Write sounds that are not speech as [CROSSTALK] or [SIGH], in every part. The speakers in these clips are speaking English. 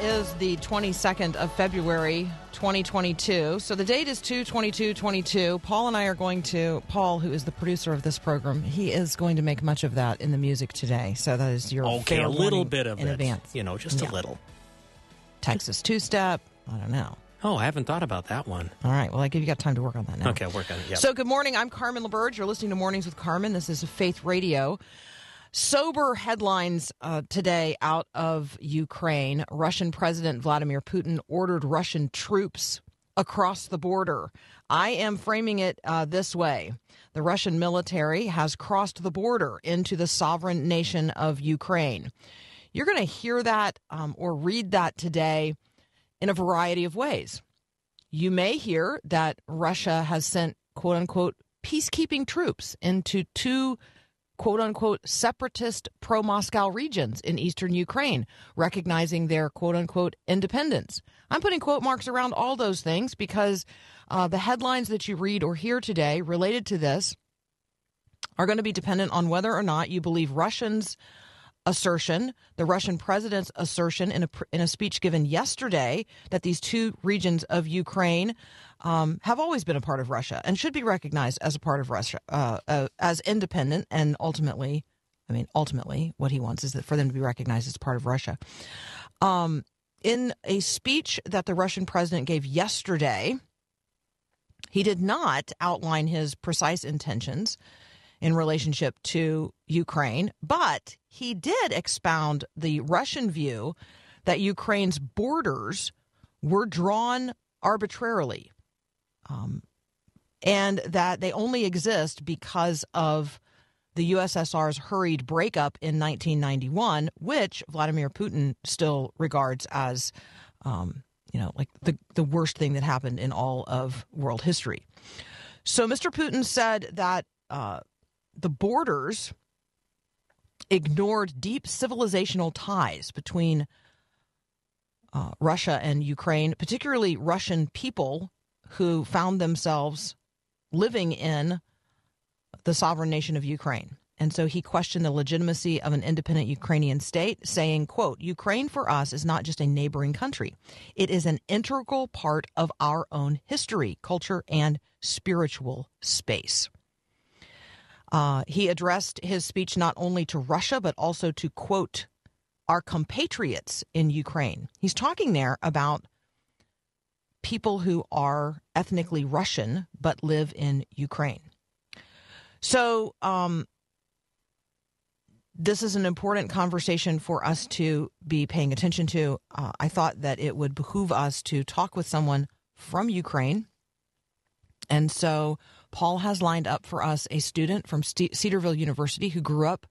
Is the 22nd of February, 2022. So the date is 22222. Paul and I are going to, Paul, who is the producer of this program, he is going to make much of that in the music today. So that is your Okay, a little bit of in it. advance. You know, just Yeah. a little. Texas two step. I don't know. Oh, I haven't thought about that one. All right. Well, I give you got time to work on that now. Okay, I'll work on it. Yeah. So, good morning. I'm Carmen LaBerge. You're listening to Mornings with Carmen. This is Faith Radio. Sober headlines uh, today out of Ukraine. Russian President Vladimir Putin ordered Russian troops across the border. I am framing it uh, this way the Russian military has crossed the border into the sovereign nation of Ukraine. You're going to hear that um, or read that today in a variety of ways. You may hear that Russia has sent quote unquote peacekeeping troops into two quote unquote separatist pro Moscow regions in eastern Ukraine, recognizing their quote unquote independence. I'm putting quote marks around all those things because uh, the headlines that you read or hear today related to this are going to be dependent on whether or not you believe Russians assertion, the Russian president's assertion in a in a speech given yesterday that these two regions of Ukraine um, have always been a part of Russia and should be recognized as a part of Russia uh, uh, as independent and ultimately, I mean, ultimately, what he wants is that for them to be recognized as part of Russia. Um, in a speech that the Russian president gave yesterday, he did not outline his precise intentions in relationship to Ukraine, but he did expound the Russian view that Ukraine's borders were drawn arbitrarily um, and that they only exist because of the USSR's hurried breakup in 1991, which Vladimir Putin still regards as, um, you know, like the, the worst thing that happened in all of world history. So Mr. Putin said that uh, the borders ignored deep civilizational ties between uh, Russia and Ukraine, particularly Russian people who found themselves living in the sovereign nation of Ukraine. And so he questioned the legitimacy of an independent Ukrainian state, saying, quote, Ukraine for us is not just a neighboring country. It is an integral part of our own history, culture, and spiritual space. Uh, he addressed his speech not only to Russia, but also to, quote, our compatriots in Ukraine. He's talking there about people who are ethnically Russian but live in Ukraine. So, um, this is an important conversation for us to be paying attention to. Uh, I thought that it would behoove us to talk with someone from Ukraine. And so, Paul has lined up for us a student from Cedarville University who grew up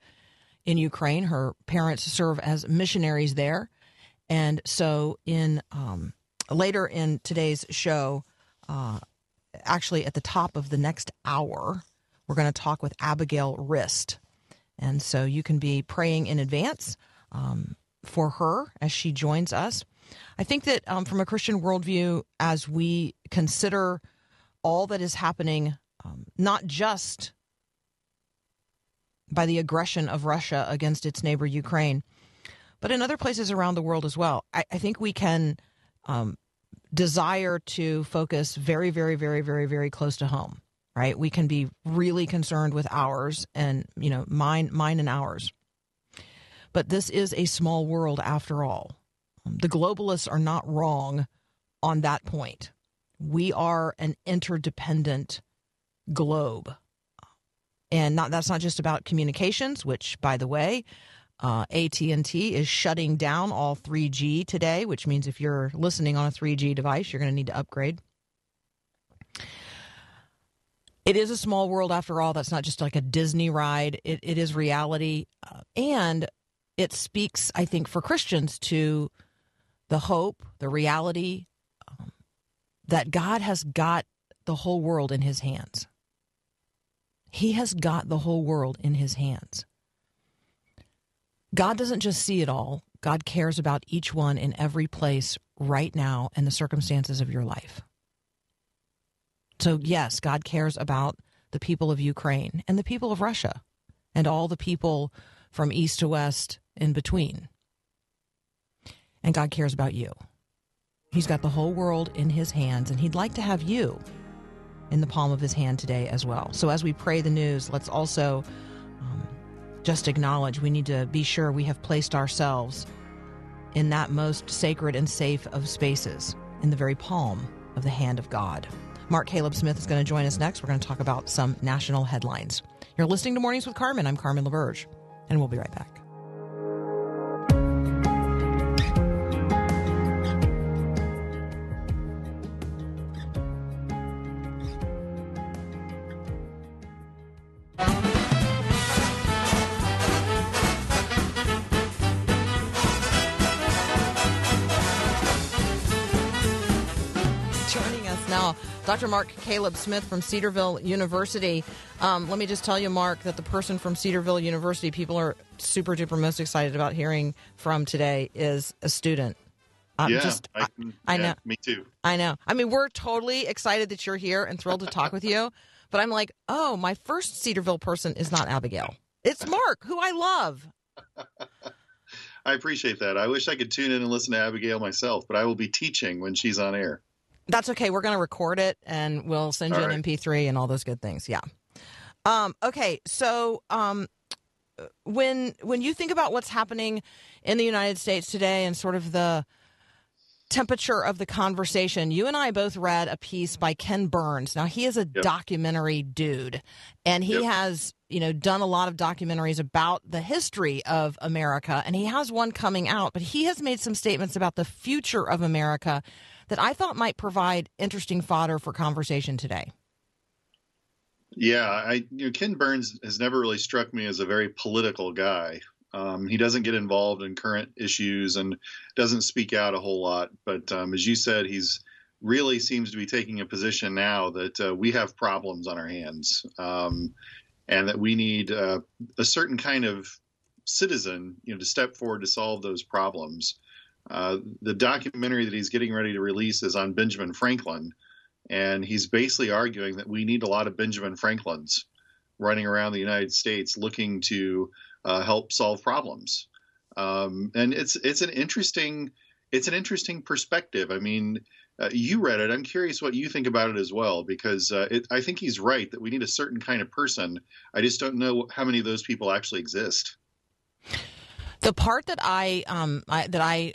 in Ukraine. Her parents serve as missionaries there. And so, in um, later in today's show, uh, actually at the top of the next hour, we're going to talk with Abigail Rist. And so you can be praying in advance um, for her as she joins us. I think that um, from a Christian worldview, as we consider all that is happening, not just by the aggression of Russia against its neighbor Ukraine, but in other places around the world as well, I, I think we can um, desire to focus very, very, very, very, very close to home right? We can be really concerned with ours and, you know, mine, mine and ours. But this is a small world after all. The globalists are not wrong on that point. We are an interdependent globe. And not that's not just about communications, which by the way, Uh, AT&T is shutting down all 3G today, which means if you're listening on a 3G device, you're going to need to upgrade. It is a small world after all. That's not just like a Disney ride. It, it is reality. Uh, and it speaks, I think, for Christians to the hope, the reality um, that God has got the whole world in his hands. He has got the whole world in his hands. God doesn't just see it all, God cares about each one in every place right now and the circumstances of your life. So, yes, God cares about the people of Ukraine and the people of Russia and all the people from east to west in between. And God cares about you. He's got the whole world in his hands, and he'd like to have you in the palm of his hand today as well. So, as we pray the news, let's also um, just acknowledge we need to be sure we have placed ourselves in that most sacred and safe of spaces, in the very palm of the hand of God. Mark Caleb Smith is going to join us next. We're going to talk about some national headlines. You're listening to Mornings with Carmen. I'm Carmen LaBerge, and we'll be right back. Dr. Mark Caleb Smith from Cedarville University. Um, let me just tell you, Mark, that the person from Cedarville University people are super duper most excited about hearing from today is a student. I'm yeah, just, I, I, I yeah, know. Me too. I know. I mean, we're totally excited that you're here and thrilled to talk with you. But I'm like, oh, my first Cedarville person is not Abigail. It's Mark, who I love. [LAUGHS] I appreciate that. I wish I could tune in and listen to Abigail myself, but I will be teaching when she's on air. That's okay. We're going to record it and we'll send you All an. MP3 and all those good things. Yeah. Um, okay. So, um, when when you think about what's happening in the United States today and sort of the temperature of the conversation, you and I both read a piece by Ken Burns. Now he is a documentary dude, and he Yep. has you know done a lot of documentaries about the history of America, and he has one coming out. But he has made some statements about the future of America that I thought might provide interesting fodder for conversation today. Yeah, I you know Ken Burns has never really struck me as a very political guy. Um, he doesn't get involved in current issues and doesn't speak out a whole lot. But um, as you said, he's really seems to be taking a position now that uh, we have problems on our hands, um, and that we need uh, a certain kind of citizen, you know, to step forward to solve those problems. Uh, the documentary that he's getting ready to release is on Benjamin Franklin, and he's basically arguing that we need a lot of Benjamin Franklins running around the United States looking to uh, help solve problems. Um, and it's it's an interesting it's an interesting perspective. I mean, uh, you read it. I'm curious what you think about it as well, because uh, it, I think he's right that we need a certain kind of person. I just don't know how many of those people actually exist. The part that I um I, that I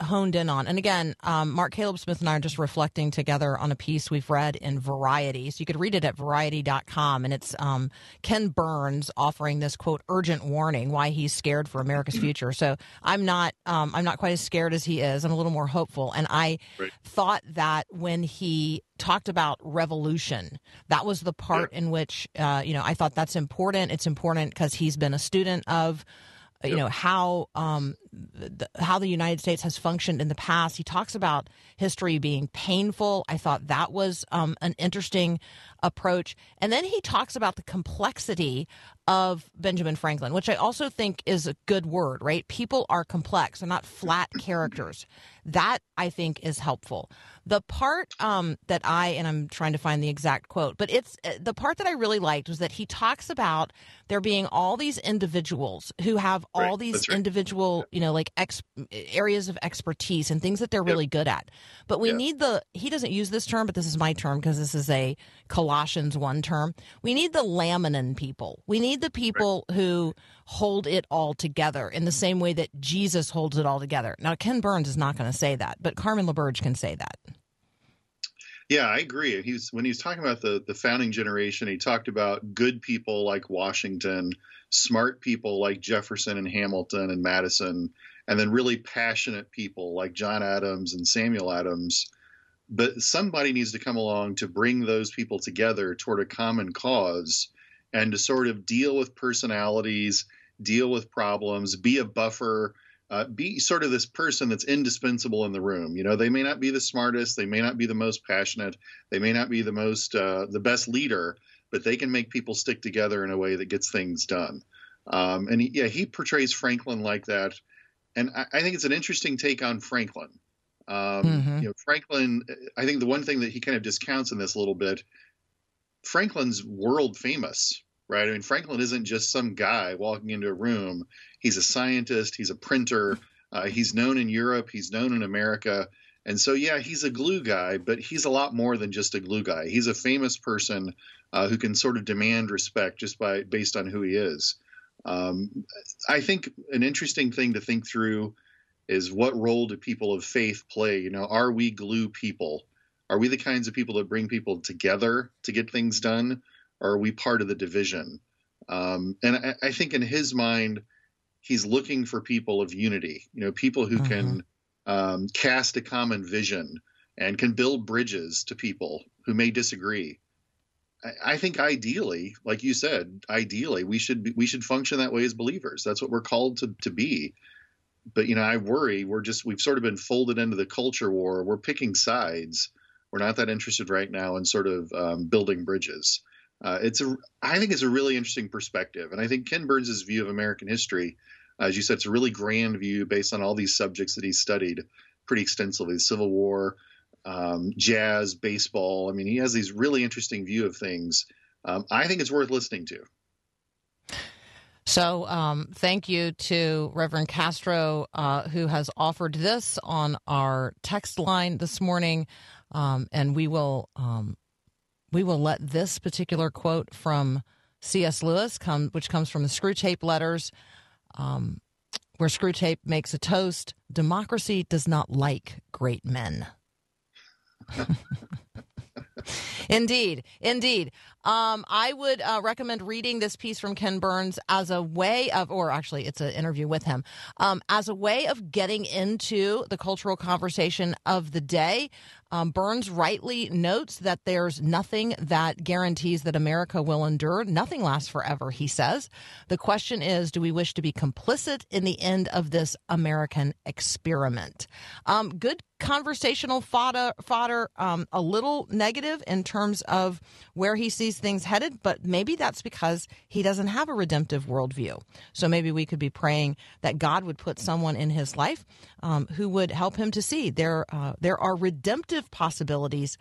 uh, honed in on, and again, um, Mark Caleb Smith and I are just reflecting together on a piece we've read in Variety. So you could read it at Variety.com, and it's um, Ken Burns offering this quote urgent warning why he's scared for America's future. So I'm not um, I'm not quite as scared as he is. I'm a little more hopeful, and I Right. thought that when he talked about revolution, that was the part in which uh, you know I thought that's important. It's important because he's been a student of you know how um, the, how the United States has functioned in the past. He talks about history being painful. I thought that was um, an interesting approach, and then he talks about the complexity of Benjamin Franklin, which I also think is a good word. Right? People are complex; they're not flat characters. That I think is helpful. The part um, that I and I'm trying to find the exact quote, but it's uh, the part that I really liked was that he talks about there being all these individuals who have all Right, these right. individual, you know, like ex- areas of expertise and things that they're really good at. But we need the he doesn't use this term, but this is my term because this is a Colossians one term. We need the laminin people. We need the people who hold it all together in the same way that Jesus holds it all together. Now Ken Burns is not going to say that, but Carmen LaBerge can say that. Yeah, I agree. He was when he was talking about the the founding generation. He talked about good people like Washington, smart people like Jefferson and Hamilton and Madison, and then really passionate people like John Adams and Samuel Adams. But somebody needs to come along to bring those people together toward a common cause and to sort of deal with personalities, deal with problems, be a buffer, uh, be sort of this person that's indispensable in the room. You know, they may not be the smartest, they may not be the most passionate, they may not be the most uh, the best leader, but they can make people stick together in a way that gets things done. Um, and he, yeah, he portrays Franklin like that, and I, I think it's an interesting take on Franklin. Um, Mhm. You know, Franklin. I think the one thing that he kind of discounts in this a little bit, Franklin's world famous, right? I mean, Franklin isn't just some guy walking into a room. He's a scientist. He's a printer. Uh, he's known in Europe. He's known in America. And so, yeah, he's a glue guy, but he's a lot more than just a glue guy. He's a famous person uh, who can sort of demand respect just by based on who he is. Um, I think an interesting thing to think through is what role do people of faith play? You know, are we glue people? Are we the kinds of people that bring people together to get things done, are we part of the division? Um, and I, I think in his mind, he's looking for people of unity. You know, people who can um, cast a common vision and can build bridges to people who may disagree. I, I think ideally, like you said, ideally we should be, we should function that way as believers. That's what we're called to to be. But you know, I worry we're just we've sort of been folded into the culture war. We're picking sides. We're not that interested right now in sort of um, building bridges. Uh, it's a I think it's a really interesting perspective, and I think Ken Burns' view of American history, as you said, it's a really grand view based on all these subjects that he studied pretty extensively: the Civil War, um, jazz, baseball. I mean, he has these really interesting view of things. Um, I think it's worth listening to. So, um, thank you to Reverend Castro, uh, who has offered this on our text line this morning, um, and we will um, we will let this particular quote from C.S. Lewis come, which comes from the Screwtape Letters, um, where Screwtape makes a toast: "Democracy does not like great men." [LAUGHS] Indeed, indeed. Um, I would uh, recommend reading this piece from Ken Burns as a way of, or actually, it's an interview with him, um, as a way of getting into the cultural conversation of the day. Um, Burns rightly notes that there's nothing that guarantees that America will endure. Nothing lasts forever, he says. The question is do we wish to be complicit in the end of this American experiment? Um, good conversational fodder, fodder um, a little negative in terms of where he sees things headed, but maybe that's because he doesn't have a redemptive worldview. So maybe we could be praying that God would put someone in his life um, who would help him to see there uh, there are redemptive possibilities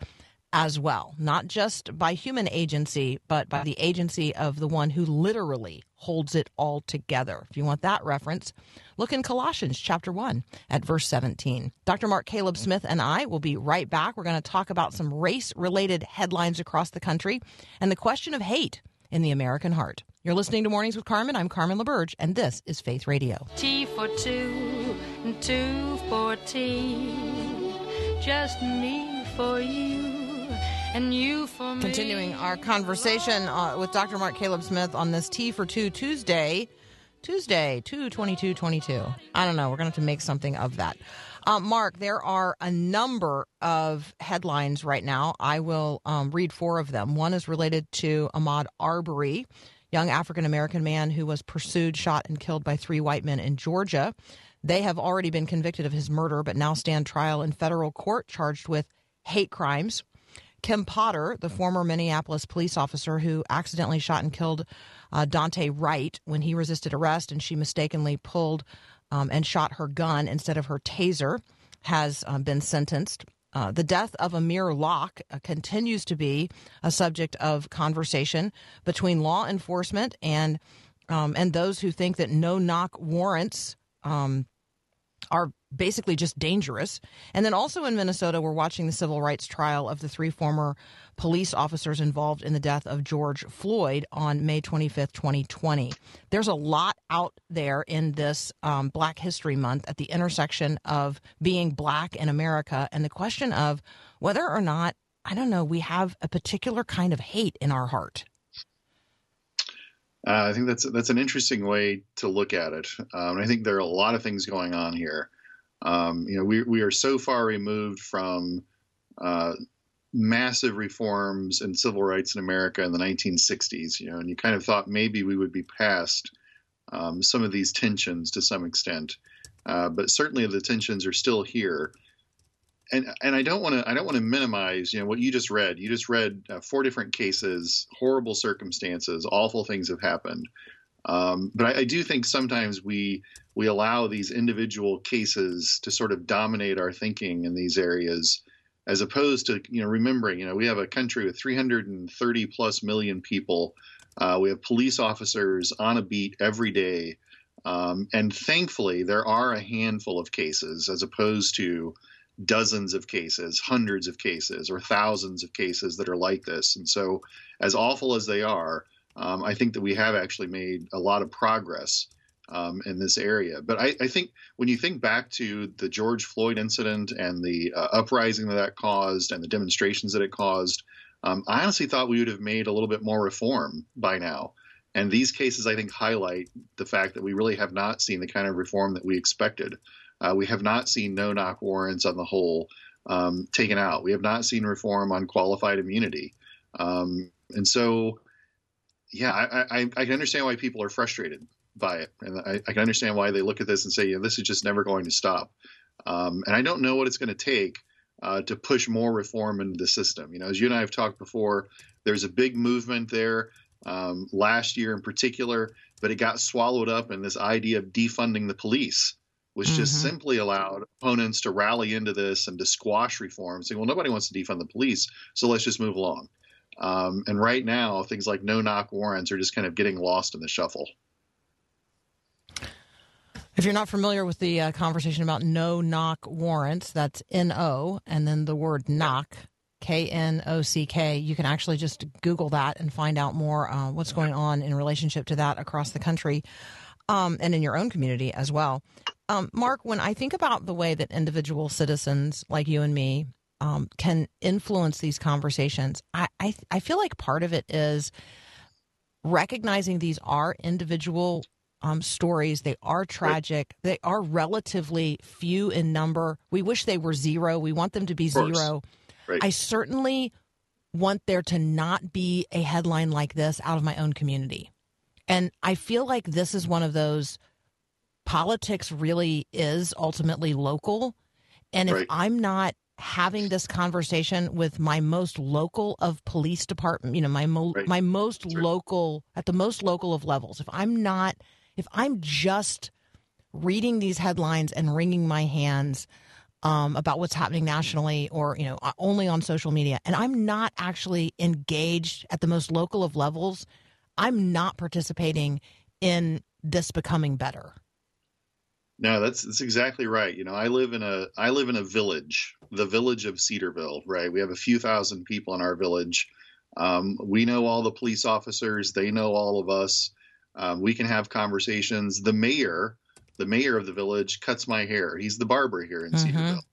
as well, not just by human agency, but by the agency of the one who literally holds it all together. If you want that reference, look in Colossians chapter 1 at verse 17. Dr. Mark Caleb Smith and I will be right back. We're going to talk about some race related headlines across the country and the question of hate in the American heart. You're listening to Mornings with Carmen. I'm Carmen LaBerge, and this is Faith Radio. T for two, two for tea. Just me for you, and you for me. Continuing our conversation uh, with Dr. Mark Caleb Smith on this T for Two Tuesday. Tuesday, 2 22 22. I don't know. We're going to have to make something of that. Uh, Mark, there are a number of headlines right now. I will um, read four of them. One is related to Ahmaud Arbery, young African American man who was pursued, shot, and killed by three white men in Georgia. They have already been convicted of his murder, but now stand trial in federal court charged with hate crimes. Kim Potter, the former Minneapolis police officer who accidentally shot and killed uh, Daunte Wright when he resisted arrest and she mistakenly pulled um, and shot her gun instead of her taser, has um, been sentenced. Uh, the death of Amir Locke uh, continues to be a subject of conversation between law enforcement and um, and those who think that no knock warrants um, are basically just dangerous. And then also in Minnesota, we're watching the civil rights trial of the three former police officers involved in the death of George Floyd on May 25th, 2020. There's a lot out there in this um, Black History Month at the intersection of being black in America and the question of whether or not I don't know, we have a particular kind of hate in our heart. Uh, I think that's that's an interesting way to look at it. Um, I think there are a lot of things going on here. Um, you know, we we are so far removed from uh, massive reforms and civil rights in America in the 1960s. You know, and you kind of thought maybe we would be past um, some of these tensions to some extent, uh, but certainly the tensions are still here. And and I don't want to I don't want to minimize you know what you just read. You just read uh, four different cases, horrible circumstances, awful things have happened. Um, but I, I do think sometimes we we allow these individual cases to sort of dominate our thinking in these areas, as opposed to you know remembering you know we have a country with 330 plus million people. Uh, we have police officers on a beat every day, um, and thankfully there are a handful of cases as opposed to dozens of cases, hundreds of cases, or thousands of cases that are like this. And so, as awful as they are, um, I think that we have actually made a lot of progress um, in this area. But I, I, think when you think back to the George Floyd incident and the uh, uprising that that caused and the demonstrations that it caused, um, I honestly thought we would have made a little bit more reform by now. And these cases, I think, highlight the fact that we really have not seen the kind of reform that we expected. Uh, we have not seen no knock warrants on the whole um, taken out. We have not seen reform on qualified immunity. Um, and so, yeah, I, I, I, can understand why people are frustrated by it. And I, I, can understand why they look at this and say, yeah, this is just never going to stop. Um, and I don't know what it's going to take uh, to push more reform into the system. You know, as you and I have talked before, there's a big movement there um, last year in particular, but it got swallowed up in this idea of defunding the police which mm-hmm. just simply allowed opponents to rally into this and to squash reform, saying, well, nobody wants to defund the police, so let's just move along. Um, and right now, things like no knock warrants are just kind of getting lost in the shuffle. If you're not familiar with the uh, conversation about no knock warrants, that's N O, and then the word knock, K N O C K. You can actually just Google that and find out more uh, what's going on in relationship to that across the country um, and in your own community as well. Um, Mark, when I think about the way that individual citizens like you and me um, can influence these conversations, I, I, I feel like part of it is recognizing these are individual um, stories. They are tragic. They are relatively few in number. We wish they were zero. We want them to be zero. Right. I certainly want there to not be a headline like this out of my own community. And I feel like this is one of those politics really is ultimately local. And if right. I'm not having this conversation with my most local of police department, you know, my mo- right. my most local at the most local of levels, if I'm not if I'm just reading these headlines and wringing my hands um, about what's happening nationally or you know only on social media and i'm not actually engaged at the most local of levels I'm not participating in this becoming better. No, that's that's exactly right. You know, I live in a I live in a village, the village of Cedarville, right? We have a few thousand people in our village. Um, we know all the police officers; they know all of us. Um, we can have conversations. The mayor, the mayor of the village, cuts my hair. He's the barber here in mm-hmm. Cedarville.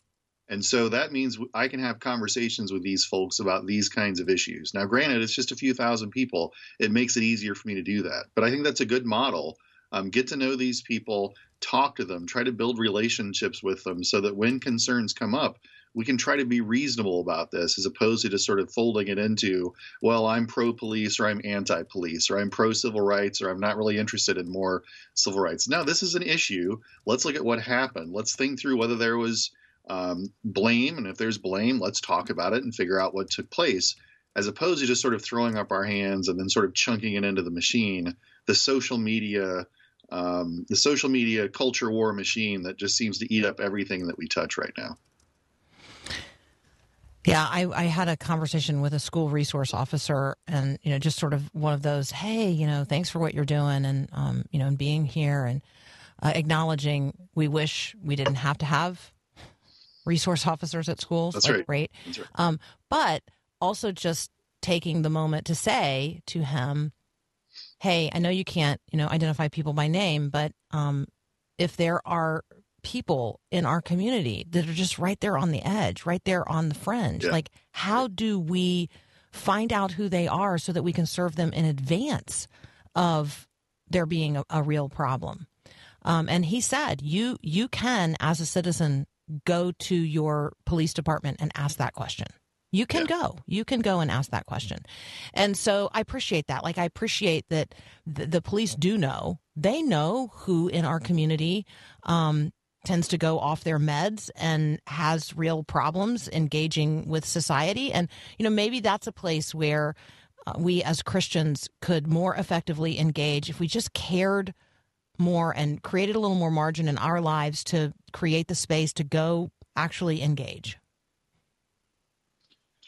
And so that means I can have conversations with these folks about these kinds of issues. Now, granted, it's just a few thousand people. It makes it easier for me to do that. But I think that's a good model. Um, get to know these people, talk to them, try to build relationships with them so that when concerns come up, we can try to be reasonable about this as opposed to just sort of folding it into, well, I'm pro police or I'm anti police or I'm pro civil rights or I'm not really interested in more civil rights. No, this is an issue. Let's look at what happened. Let's think through whether there was um, blame, and if there's blame, let's talk about it and figure out what took place, as opposed to just sort of throwing up our hands and then sort of chunking it into the machine, the social media, um, the social media culture war machine that just seems to eat up everything that we touch right now. Yeah, I, I, had a conversation with a school resource officer, and you know, just sort of one of those, hey, you know, thanks for what you're doing, and um, you know, and being here, and uh, acknowledging we wish we didn't have to have resource officers at schools. That's like, right. right. Um, but also just taking the moment to say to him, "Hey, I know you can't, you know, identify people by name, but um, if there are people in our community that are just right there on the edge, right there on the fringe. Yeah. Like, how do we find out who they are so that we can serve them in advance of there being a, a real problem? Um, and he said, you you can, as a citizen, go to your police department and ask that question. You can go. You can go and ask that question. And so I appreciate that. Like I appreciate that the, the police do know. They know who in our community um, tends to go off their meds and has real problems engaging with society. And you know maybe that's a place where uh, we as Christians could more effectively engage if we just cared more and created a little more margin in our lives to create the space to go actually engage.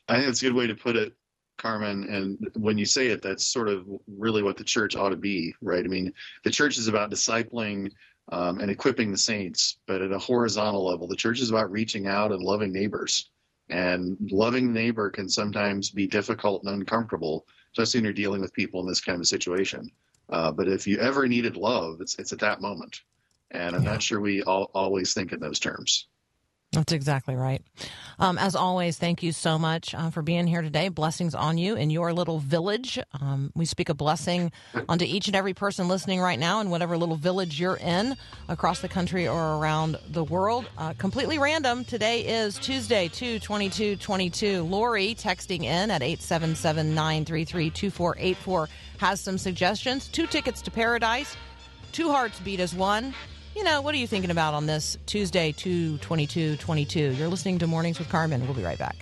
I think that's a good way to put it, Carmen. And when you say it, that's sort of really what the church ought to be, right? I mean, the church is about discipling um, and equipping the saints, but at a horizontal level, the church is about reaching out and loving neighbors. And loving neighbor can sometimes be difficult and uncomfortable, especially when you're dealing with people in this kind of situation. Uh, but if you ever needed love, it's it's at that moment. And I'm Yeah. not sure we all, always think in those terms. That's exactly right. Um, as always, thank you so much uh, for being here today. Blessings on you in your little village. Um, we speak a blessing [LAUGHS] onto each and every person listening right now in whatever little village you're in across the country or around the world. Uh, completely random. Today is Tuesday, 2 22 22. Lori texting in at 877 933 2484 has some suggestions. Two tickets to paradise. Two hearts beat as one. You know, what are you thinking about on this Tuesday, 2 22 22? You're listening to Mornings with Carmen. We'll be right back.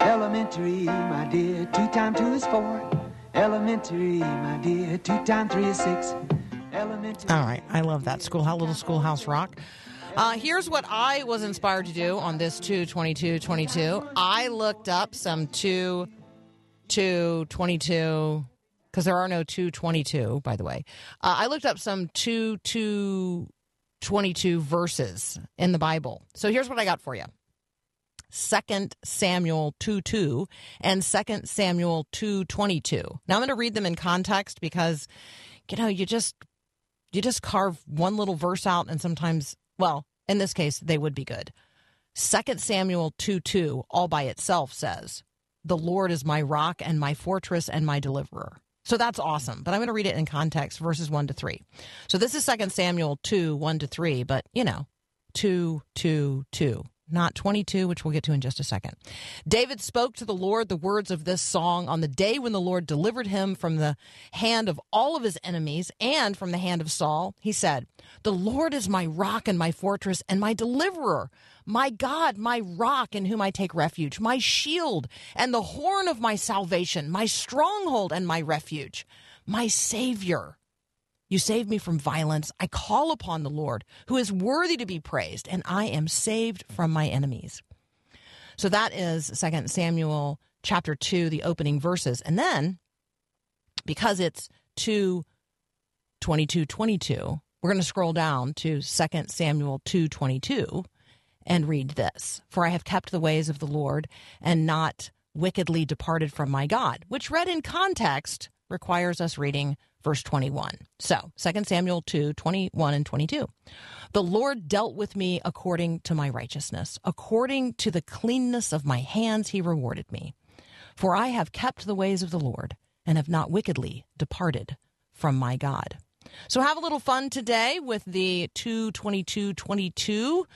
Elementary, my dear, two times two is four. Elementary, my dear, two times three is six. Elementary. All right. I love that. Schoolhouse, little schoolhouse rock. Uh, here's what I was inspired to do on this 2 22 22. I looked up some 2 2 22 because there are no 222, by the way. Uh, I looked up some 2 2 22 verses in the Bible. So here's what I got for you. Second Samuel 2 2 and Second Samuel two twenty two. Now I'm going to read them in context because, you know, you just you just carve one little verse out and sometimes well in this case they would be good Second samuel 2 2 all by itself says the lord is my rock and my fortress and my deliverer so that's awesome. But i'm going to read it in context verses 1 to 3 so this is Second samuel 2 1 to 3 but you know 2 2 2 not 22, which we'll get to in just a second. David spoke to the Lord the words of this song on the day when the Lord delivered him from the hand of all of his enemies and from the hand of Saul. He said, The Lord is my rock and my fortress and my deliverer, my God, my rock in whom I take refuge, my shield and the horn of my salvation, my stronghold and my refuge, my Savior. You save me from violence. I call upon the Lord, who is worthy to be praised, and I am saved from my enemies. So that is 2 Samuel chapter 2, the opening verses. And then, because it's 2 22 22, we're going to scroll down to 2 Samuel 2 22 and read this For I have kept the ways of the Lord and not wickedly departed from my God, which read in context requires us reading verse 21. So, 2 Samuel 2 21 and 22. The Lord dealt with me according to my righteousness, according to the cleanness of my hands, he rewarded me. For I have kept the ways of the Lord and have not wickedly departed from my God. So, have a little fun today with the 222 22.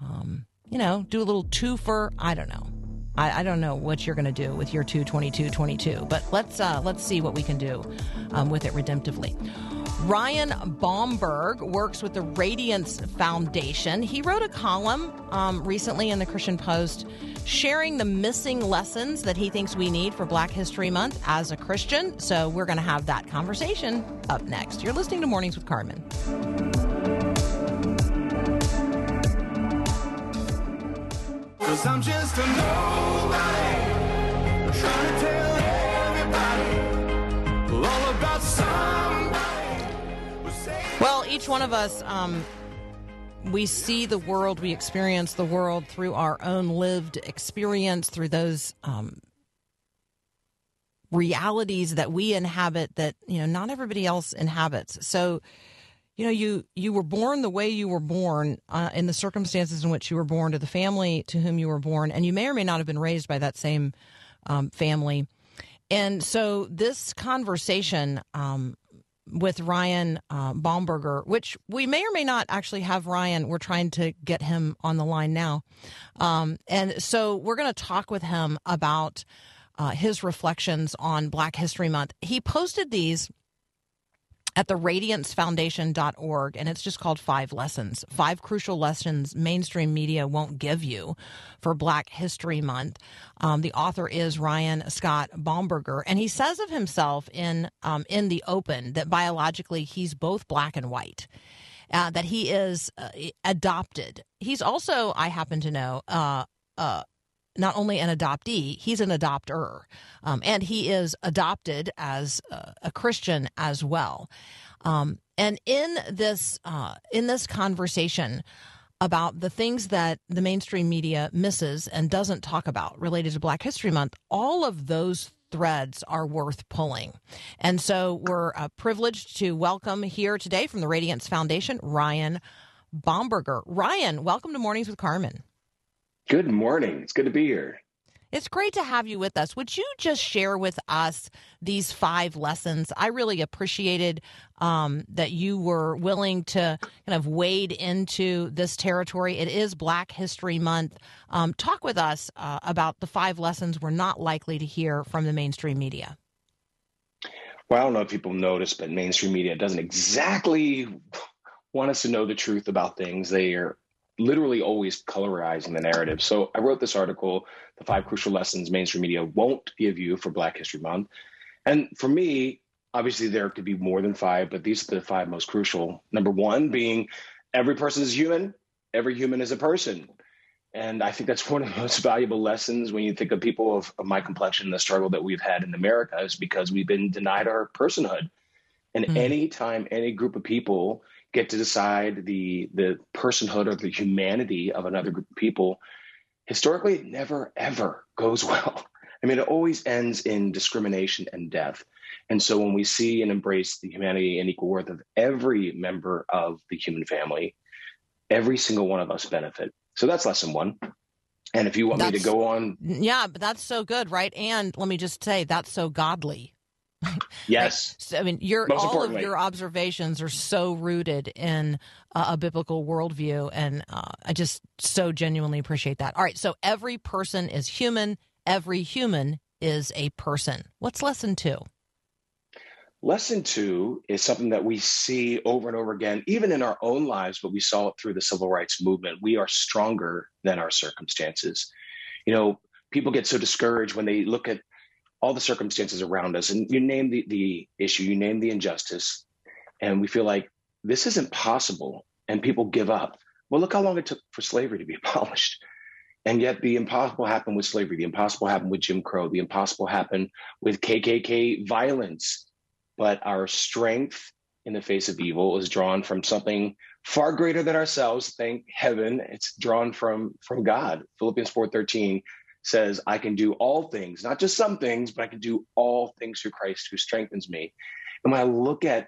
Um, you know, do a little two for, I don't know. I, I don't know what you're going to do with your 222 22, but let's uh, let's see what we can do um, with it redemptively. Ryan Baumberg works with the Radiance Foundation. He wrote a column um, recently in the Christian Post sharing the missing lessons that he thinks we need for Black History Month as a Christian. So we're going to have that conversation up next. You're listening to Mornings with Carmen. Cause I'm just a nobody Trying to tell everybody All about somebody Well, each one of us, um, we see the world, we experience the world through our own lived experience, through those um, realities that we inhabit that you know not everybody else inhabits. So, you know, you you were born the way you were born uh, in the circumstances in which you were born to the family to whom you were born, and you may or may not have been raised by that same um, family. And so, this conversation um, with Ryan uh, Bomberger, which we may or may not actually have Ryan. We're trying to get him on the line now. Um, and so we're going to talk with him about uh, his reflections on Black History Month. He posted these at the radiancefoundation.org and it's just called five lessons. Five crucial lessons mainstream media won't give you for black history month. Um, the author is ryan scott bomberger and he says of himself in um, in the open that biologically he's both black and white uh, that he is uh, adopted. He's also i happen to know uh, uh, not only an adoptee, he's an adopter. Um, and he is adopted as a, a Christian as well. Um, and in this uh, in this conversation about the things that the mainstream media misses and doesn't talk about related to Black History Month, all of those threads are worth pulling. And so we're uh, privileged to welcome here today from the Radiance Foundation, Ryan Bomberger. Ryan, welcome to Mornings with Carmen. Good morning. It's good to be here. It's great to have you with us. Would you just share with us these five lessons? I really appreciated um, that you were willing to kind of wade into this territory. It is Black History Month. Um, talk with us uh, about the five lessons we're not likely to hear from the mainstream media. Well, I don't know if people notice, but mainstream media doesn't exactly want us to know the truth about things. They are literally always colorizing the narrative. So I wrote this article, The Five Crucial Lessons Mainstream Media Won't Give You for Black History Month. And for me, obviously there could be more than five, but these are the five most crucial. Number one being every person is human, every human is a person. And I think that's one of the most [LAUGHS] valuable lessons when you think of people of, of my complexion, the struggle that we've had in America is because we've been denied our personhood. And mm. anytime any group of people get to decide the the personhood or the humanity of another group of people, historically it never ever goes [LAUGHS] well. I mean, it always ends in discrimination and death. And so when we see and embrace the humanity and equal worth of every member of the human family, every single one of us benefit. So that's lesson one. And if you want That's- me to go on, Yeah, but that's so good, right? And let me just say, that's so godly. Yes, So, I mean, your Most all of your observations are so rooted in uh, a biblical worldview, and uh, I just so genuinely appreciate that. All right, so every person is human. Every human is a person. What's lesson two? Lesson two is something that we see over and over again, even in our own lives, but we saw it through the civil rights movement. We are stronger than our circumstances. You know, people get so discouraged when they look at all the circumstances around us, and you name the, the issue, you name the injustice, and we feel like this isn't possible, and people give up. Well, look how long it took for slavery to be [LAUGHS] abolished. And yet, the impossible happened with slavery. The impossible happened with Jim Crow. The impossible happened with KKK violence but our strength in the face of evil is drawn from something far greater than ourselves thank heaven it's drawn from from god philippians 4.13 says i can do all things not just some things but i can do all things through christ who strengthens me and when i look at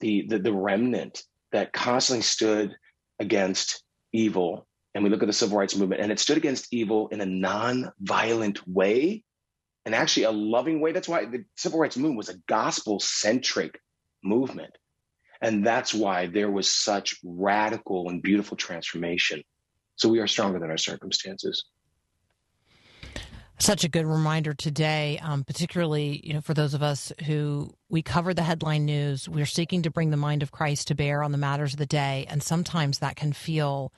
the the, the remnant that constantly stood against evil and we look at the civil rights movement and it stood against evil in a non-violent way and actually a loving way. That's why the civil rights movement was a gospel centric movement. And that's why there was such radical and beautiful transformation. So we are stronger than our circumstances. Such a good reminder today, um, particularly you know for those of us who we cover the headline news. We're seeking to bring the mind of Christ to bear on the matters of the day, and sometimes that can feel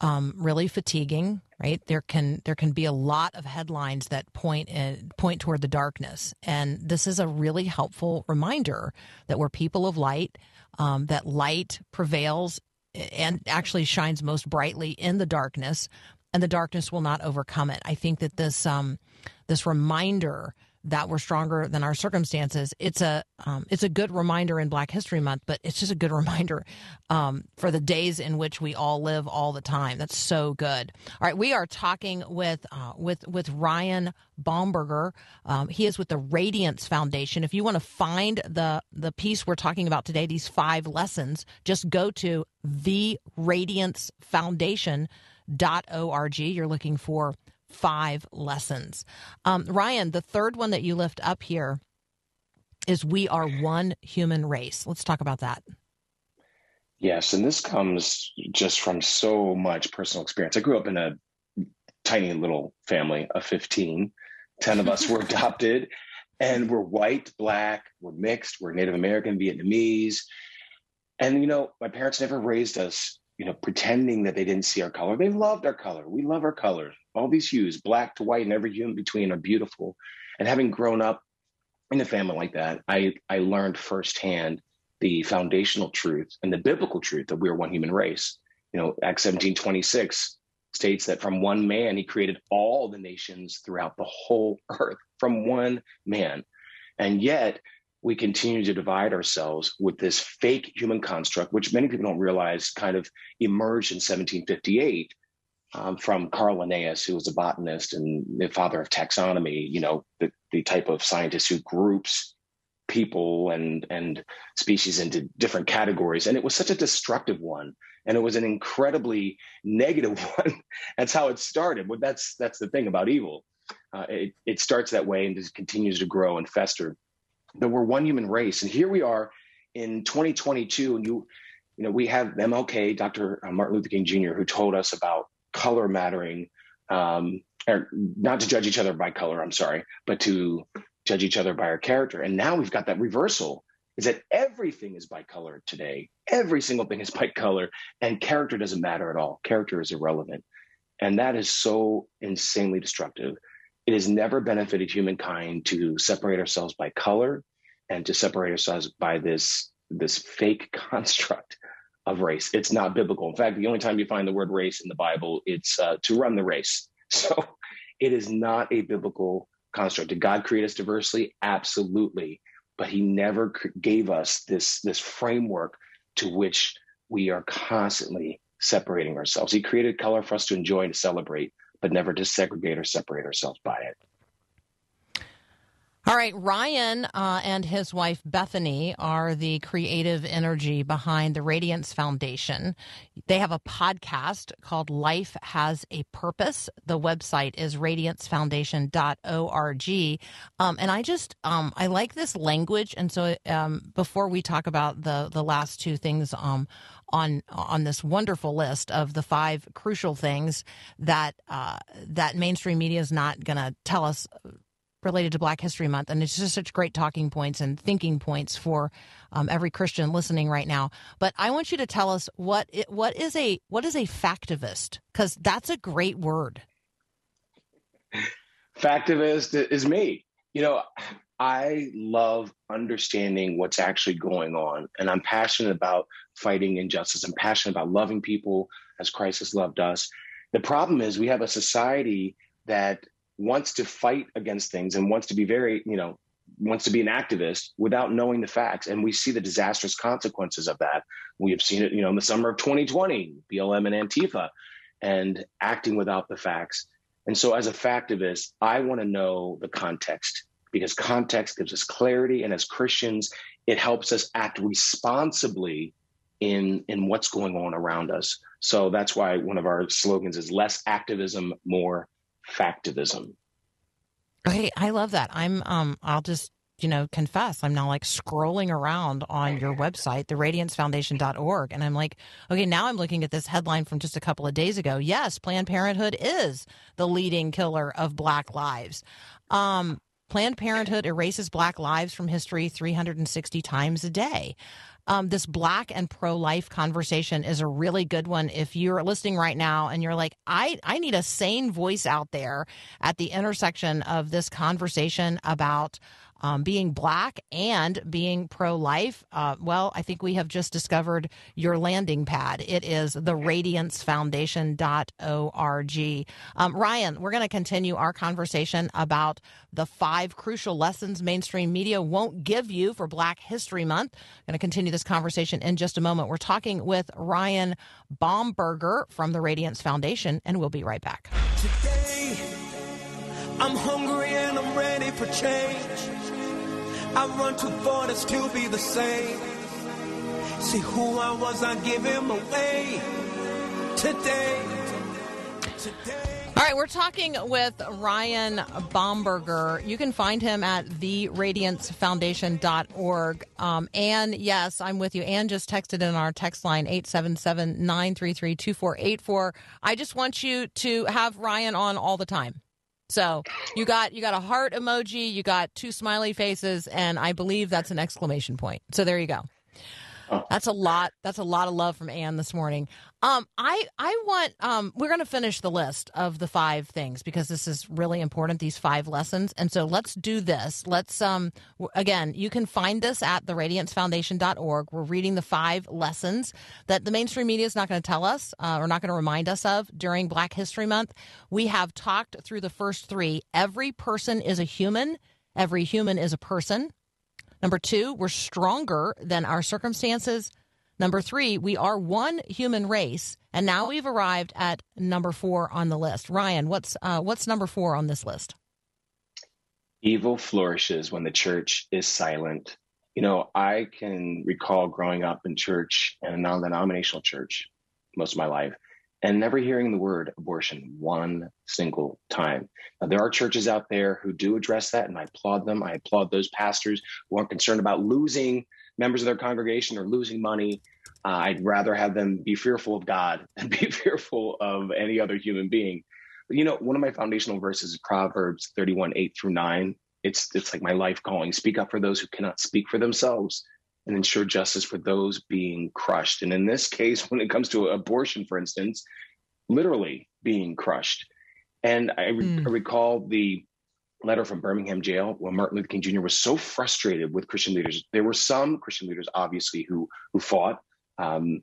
um, really fatiguing. Right there can there can be a lot of headlines that point in, point toward the darkness, and this is a really helpful reminder that we're people of light, um, that light prevails and actually shines most brightly in the darkness, and the darkness will not overcome it. I think that this um, this reminder that we're stronger than our circumstances. It's a um, it's a good reminder in Black History Month, but it's just a good [LAUGHS] reminder um, for the days in which we all live all the time. That's so good. All right, we are talking with uh, with with Ryan Bomberger. Um, he is with the Radiance Foundation. If you want to find the the piece we're talking about today, these five lessons, just go to the Radiance Foundation org. You're looking for five lessons. Um, Ryan, the third one that you lift up here is we are one human race. Let's talk about that. Yes, and this comes just from so much personal experience. I grew up in a tiny little family of 15. 10 of us were [LAUGHS] adopted, and we're white, black, we're mixed, we're Native American, Vietnamese. And, you know, my parents never raised us, you know, pretending that they didn't see our color. They loved our color. We love our colors. All these hues, black to white, and every hue in between are beautiful. And having grown up in a family like that, I, I learned firsthand the foundational truth and the biblical truth that we are one human race. You know, Acts 17 26 states that from one man he created all the nations throughout the whole earth, from one man. And yet we continue to divide ourselves with this fake human construct, which many people don't realize kind of emerged in 1758 um, from Carl Linnaeus, who was a botanist and the father of taxonomy, you know, the, the type of scientist who groups people and and species into different categories. And it was such a destructive one. And it was an incredibly negative [LAUGHS] one. That's how it started. But that's that's the thing about evil. Uh, it, it starts that way and just continues to grow and fester but we're one human race and here we are in 2022 and you you know we have mlk dr martin luther king jr who told us about color mattering um, or not to judge each other by color i'm sorry but to judge each other by our character. And now we've got that reversal is that everything is by color today. Every single thing is by color, and character doesn't matter at all. Character is irrelevant. And that is so insanely destructive. It has never benefited humankind to separate ourselves by color and to separate ourselves by this, this fake [LAUGHS] construct of race. It's not biblical. In fact, the only time you find the word race in the Bible, it's uh, to run the race. [LAUGHS] So it is not a biblical construct. Did God create us diversely? Absolutely. But he never gave us this, this framework to which we are constantly separating ourselves. He created color for us to enjoy and celebrate, but never to segregate or separate ourselves by it. All right, Ryan uh, and his wife Bethany are the creative energy behind the Radiance Foundation. They have a podcast called Life Has a Purpose. The website is radiancefoundation.org. Um, and I just, um, I like this language. And so um, before we talk about the, the last two things um, on on this wonderful list of the five crucial things that uh, that mainstream media is not going to tell us related to Black History Month, and it's just such great talking points and thinking points for um, every Christian listening right now. But I want you to tell us what it, what is a what is a factivist because that's a great word. Factivist is me. You know, I love understanding what's actually going on, and I'm passionate about fighting injustice. I'm passionate about loving people as Christ has loved us. The problem is we have a society that wants to fight against things and wants to be very, you know, wants to be an activist without knowing the facts. And we see the disastrous consequences of that. We have seen it, you know, in the summer of 2020, BLM and Antifa, and acting without the facts. And so, as a factivist, I want to know the context because context gives us clarity. And as Christians, it helps us act responsibly in, in what's going on around us. So that's why one of our slogans is less activism, more factivism. Okay, I love that. I'm um I'll just you know confess i'm now like scrolling around on your website theradiancefoundation.org and i'm like okay now i'm looking at this headline from just a couple of days ago yes planned parenthood is the leading killer of black lives um, planned parenthood erases black lives from history 360 times a day um, this black and pro life conversation is a really good one. If you're listening right now and you're like, I, I need a sane voice out there at the intersection of this conversation about um, being black and being pro life, uh, well, I think we have just discovered your landing pad. It is the radiancefoundation.org. Um, Ryan, we're going to continue our conversation about the five crucial lessons mainstream media won't give you for Black History Month. going to continue this conversation in just a moment. We're talking with Ryan Bomberger from the Radiance Foundation, and we'll be right back. Today, I'm hungry and I'm ready for change. I run too far to still be the same. See who I was, I give him away. Today, today. All right, we're talking with Ryan Bomberger. You can find him at theradiancefoundation.org. Um, and yes, I'm with you. Ann just texted in our text line 877-933-2484. I just want you to have Ryan on all the time. So you got you got a heart emoji, you got two smiley faces, and I believe that's an exclamation point. So there you go. That's a lot. That's a lot of love from Anne this morning. Um, I I want um, we're going to finish the list of the five things because this is really important. These five lessons, and so let's do this. Let's um again. You can find this at theradiancefoundation.org. We're reading the five lessons that the mainstream media is not going to tell us uh, or not going to remind us of during Black History Month. We have talked through the first three. Every person is a human. Every human is a person. Number two, we're stronger than our circumstances. Number three, we are one human race. And now we've arrived at number four on the list. Ryan, what's uh, what's number four on this list? Evil flourishes when the church is silent. You know, I can recall growing up in church and a non denominational church most of my life and never hearing the word abortion one single time. Now, there are churches out there who do address that, and I applaud them. I applaud those pastors who aren't concerned about losing members of their congregation or losing money. Uh, I'd rather have them be fearful of God [LAUGHS] than be fearful of any other human being. But you know, one of my foundational verses is Proverbs 31, 8 through 9. It's, it's like my life calling. Speak up for those who cannot speak for themselves and ensure justice for those being crushed. And in this case, [LAUGHS] when it comes to abortion, for instance, literally being crushed. And I, re- Mm. I recall the letter from Birmingham jail when Martin Luther King Jr. was so frustrated with Christian leaders. There were some Christian leaders, obviously, who who fought um,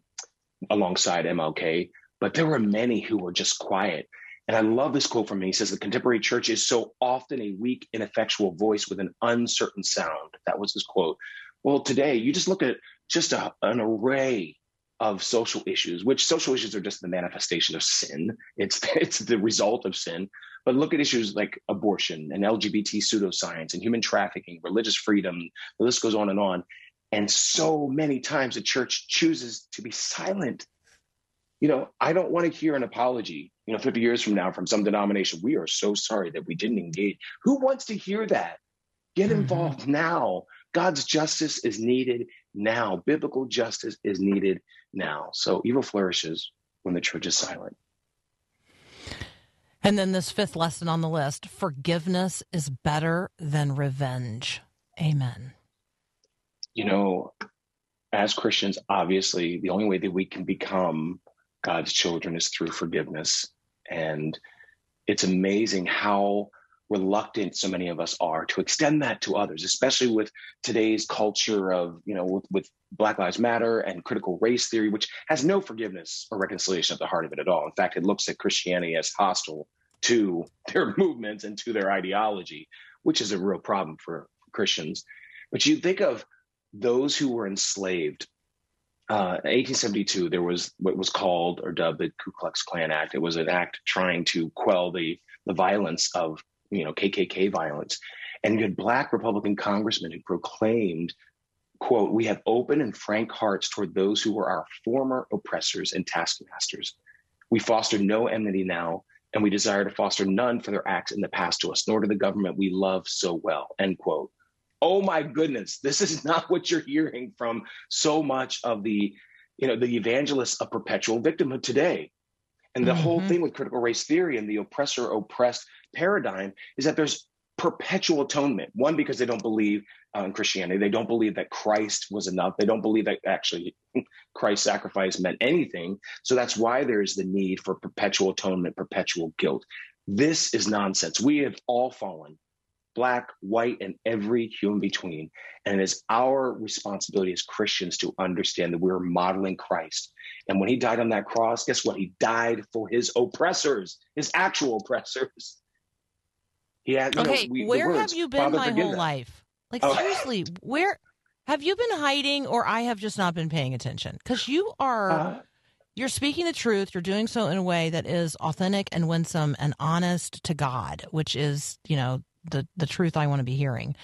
alongside MLK, but there were many who were just quiet. And I love this quote from him. He says, The contemporary church is so often a weak, ineffectual voice with an uncertain sound. That was his quote. Well, today, you just look at just a, an array of social issues, which social issues are just the manifestation of sin. It's, [LAUGHS] it's the result of sin. But look at issues like abortion and LGBT pseudoscience and human trafficking, religious freedom. The list goes on and on. And so many times the church chooses to be silent you know, I don't want to hear an apology, you know, 50 years from now from some denomination. We are so sorry that we didn't engage. Who wants to hear that? Get Mhm. involved now. God's justice is needed now. Biblical justice is needed now. So evil flourishes when the church is silent. And then this fifth lesson on the list forgiveness is better than revenge. Amen. You know, as Christians, obviously, the only way that we can become God's children is through forgiveness. And it's amazing how reluctant so many of us are to extend that to others, especially with today's culture of, you know, with, with Black Lives Matter and critical race theory, which has no forgiveness or reconciliation at the heart of it at all. In fact, it looks at Christianity as hostile to [LAUGHS] their movements and to their ideology, which is a real problem for Christians. But you think of those who were enslaved. Uh, in 1872, there was what was called or dubbed the Ku Klux Klan Act. It was an act trying to quell the the violence of you know KKK violence, and you had black Republican congressmen who proclaimed, "quote We have open and frank hearts toward those who were our former oppressors and taskmasters. We foster no enmity now, and we desire to foster none for their acts in the past to us, nor to the government we love so well." End quote oh my goodness, this is not what you're hearing from so much of the, you know, the evangelists of perpetual victimhood today. And the whole Mhm. thing with critical race theory and the oppressor oppressed paradigm is that there's perpetual atonement. One, because they don't believe uh, in Christianity, they don't believe that Christ was enough. They don't believe that actually [LAUGHS] Christ's sacrifice meant anything. So that's why there's the need for perpetual atonement, perpetual guilt. This is nonsense. We have all fallen black, white, and every human between. And it is our responsibility as Christians to understand that we're modeling Christ. And when he died on that cross, guess what? He died for his oppressors, his actual oppressors. He had, you know, Okay, we- where words, have you been "Father, my whole them." life? Like Oh. seriously, where have you been hiding, or I have just not been paying attention? Because you are. Uh, You're speaking the truth. You're doing so in a way that is authentic and winsome and honest to God, which is, you know, the the truth I want to be hearing.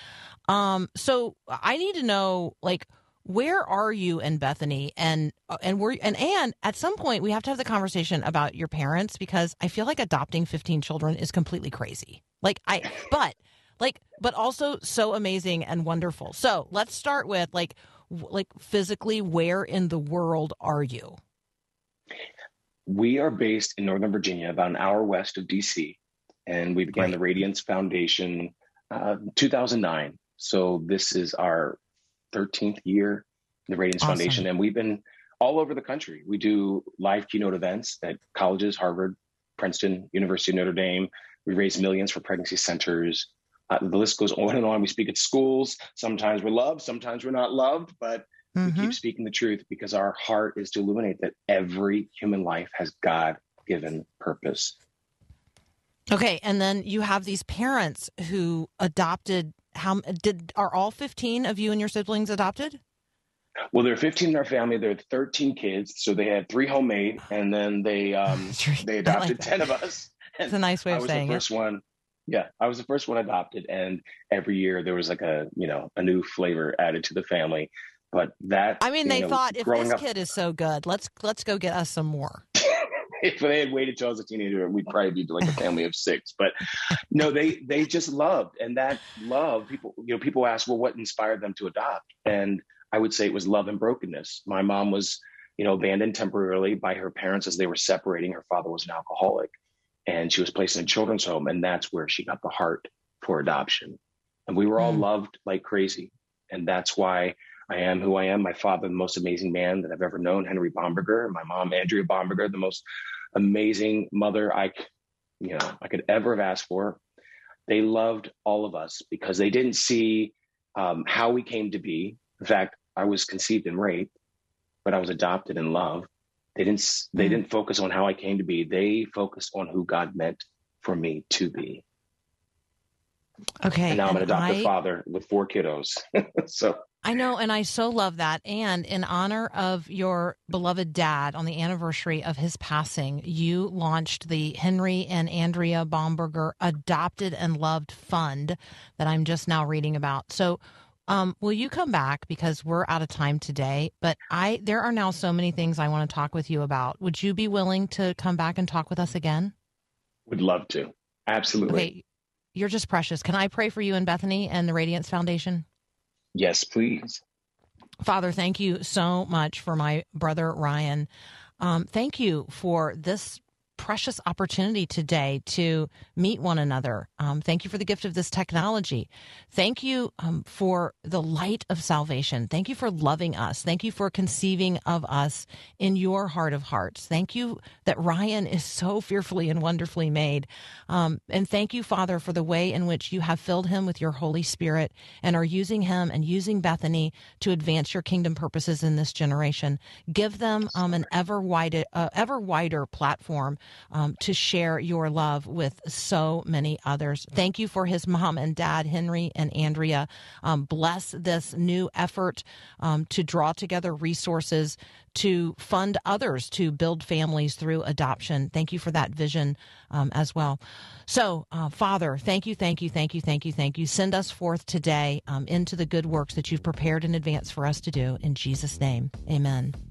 Um, so I need to know, like, where are you and Bethany, and and where and and at some point we have to have the conversation about your parents because I feel like adopting 15 children is completely crazy. Like I, but like, but also so amazing and wonderful. So let's start with like, like physically, where in the world are you? We are based in Northern Virginia, about an hour west of DC, and we began Right. the Radiance Foundation uh, 2009. So this is our 13th year the Radiance Awesome. Foundation, and we've been all over the country. We do live keynote events at colleges, Harvard, Princeton, University of Notre Dame. We raise millions for pregnancy centers. Uh, the list goes on and on. We speak at schools. Sometimes we're loved, sometimes we're not loved, but we Mhm. keep speaking the truth because our heart is to illuminate that every human life has God given purpose. Okay, and then you have these parents who adopted. How did are all fifteen of you and your siblings adopted? Well, there are 15 in our family. There are 13 kids, so they had three homemade, and then they um, [LAUGHS] they I like adopted 10 of us. [LAUGHS] It's a nice way of I of was saying the it. first one. Yeah, I was the first one adopted, and every year there was like a you know a new flavor added to the family. But that I mean, they know, thought if growing this up, kid is so good, let's let's go get us some more. [LAUGHS] if they had waited till I was a teenager, we'd probably be like a family of six. But no, they they just loved, and that love, people you know, people ask, well, what inspired them to adopt? And I would say it was love and brokenness. My mom was, you know, abandoned temporarily by her parents as they were separating. Her father was an alcoholic, and she was placed in a children's home, and that's where she got the heart for adoption. And we were all Mm. loved like crazy, and that's why. I am who I am. My father, the most amazing man that I've ever known, Henry Bomberger. My mom, Andrea Bomberger, the most amazing mother I, you know, I could ever have asked for. They loved all of us because they didn't see um, how we came to be. In fact, I was conceived in rape, but I was adopted in love. They didn't. They Mm. didn't focus on how I came to be. They focused on who God meant for me to be. Okay, And now I'm an adoptive I- father with four kiddos. [LAUGHS] so I know, and I so love that. And in honor of your beloved dad, on the anniversary of his passing, you launched the Henry and Andrea Bomberger Adopted and Loved Fund that I'm just now reading about. So, um, will you come back because we're out of time today? But I, there are now so many things I want to talk with you about. Would you be willing to come back and talk with us again? would love to. Absolutely. Okay, you're just precious. Can I pray for you and Bethany and the Radiance Foundation? Yes, please. Father, thank you so much for my brother Ryan. Um, thank you for this precious opportunity today to meet one another. Um, thank you for the gift of this technology. Thank you um, for the light of salvation. Thank you for loving us. Thank you for conceiving of us in your heart of hearts. Thank you that Ryan is so fearfully and wonderfully made. Um, and thank you, Father, for the way in which you have filled him with your Holy Spirit and are using him and using Bethany to advance your kingdom purposes in this generation. Give them um, an ever wider, uh, ever wider platform um, to share your love with so many others. Thank you for his mom and dad, Henry and Andrea. Um, bless this new effort um, to draw together resources to fund others to build families through adoption. Thank you for that vision um, as well. So, uh, Father, thank you, thank you, thank you, thank you, thank you. Send us forth today um, into the good works that you've prepared in advance for us to do. In Jesus' name, amen.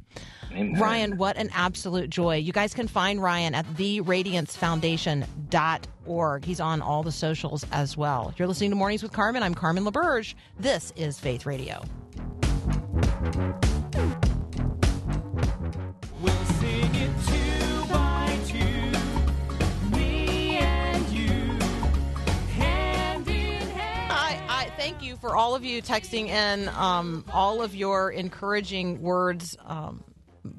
Amen. Ryan, what an absolute joy. You guys can find Ryan at theradiancefoundation.org. He's on all the socials as well. You're listening to Mornings with Carmen. I'm Carmen LaBerge. This is Faith Radio. For all of you texting in um, all of your encouraging words um,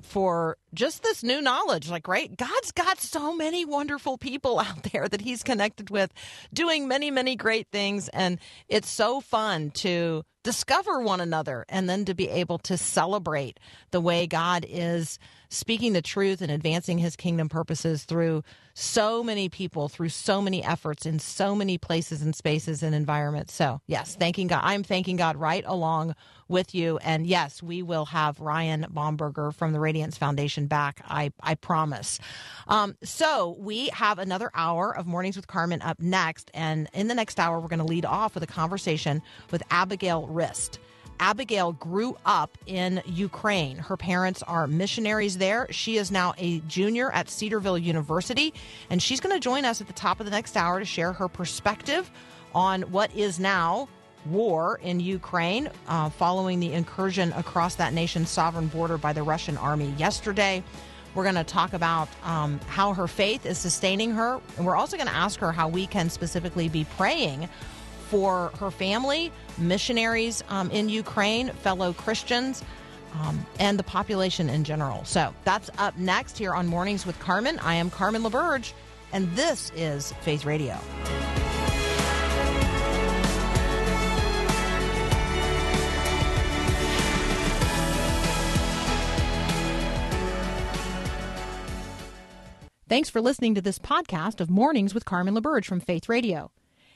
for just this new knowledge. Like, right? God's got so many wonderful people [LAUGHS] out there that He's connected with, doing many, many great things. And it's so fun to discover one another and then to be able to celebrate the way God is speaking the truth and advancing his kingdom purposes through so many people, through so many efforts in so many places and spaces and environments. So, yes, thanking God. I'm thanking God right along with you. And yes, we will have Ryan Bomberger from the Radiance Foundation back. I, I promise. Um, so, we have another hour of Mornings with Carmen up next. And in the next hour, we're going to lead off with a conversation with Abigail Rist. Abigail grew up in Ukraine. Her parents are missionaries there. She is now a junior at Cedarville University, and she's going to join us at the top of the next hour to share her perspective on what is now war in Ukraine uh, following the incursion across that nation's sovereign border by the Russian army yesterday. We're going to talk about um, how her faith is sustaining her, and we're also going to ask her how we can specifically be praying for her family, missionaries um, in Ukraine, fellow Christians, um, and the population in general. So that's up next here on Mornings with Carmen. I am Carmen LaBerge, and this is Faith Radio. Thanks for listening to this podcast of Mornings with Carmen LaBerge from Faith Radio.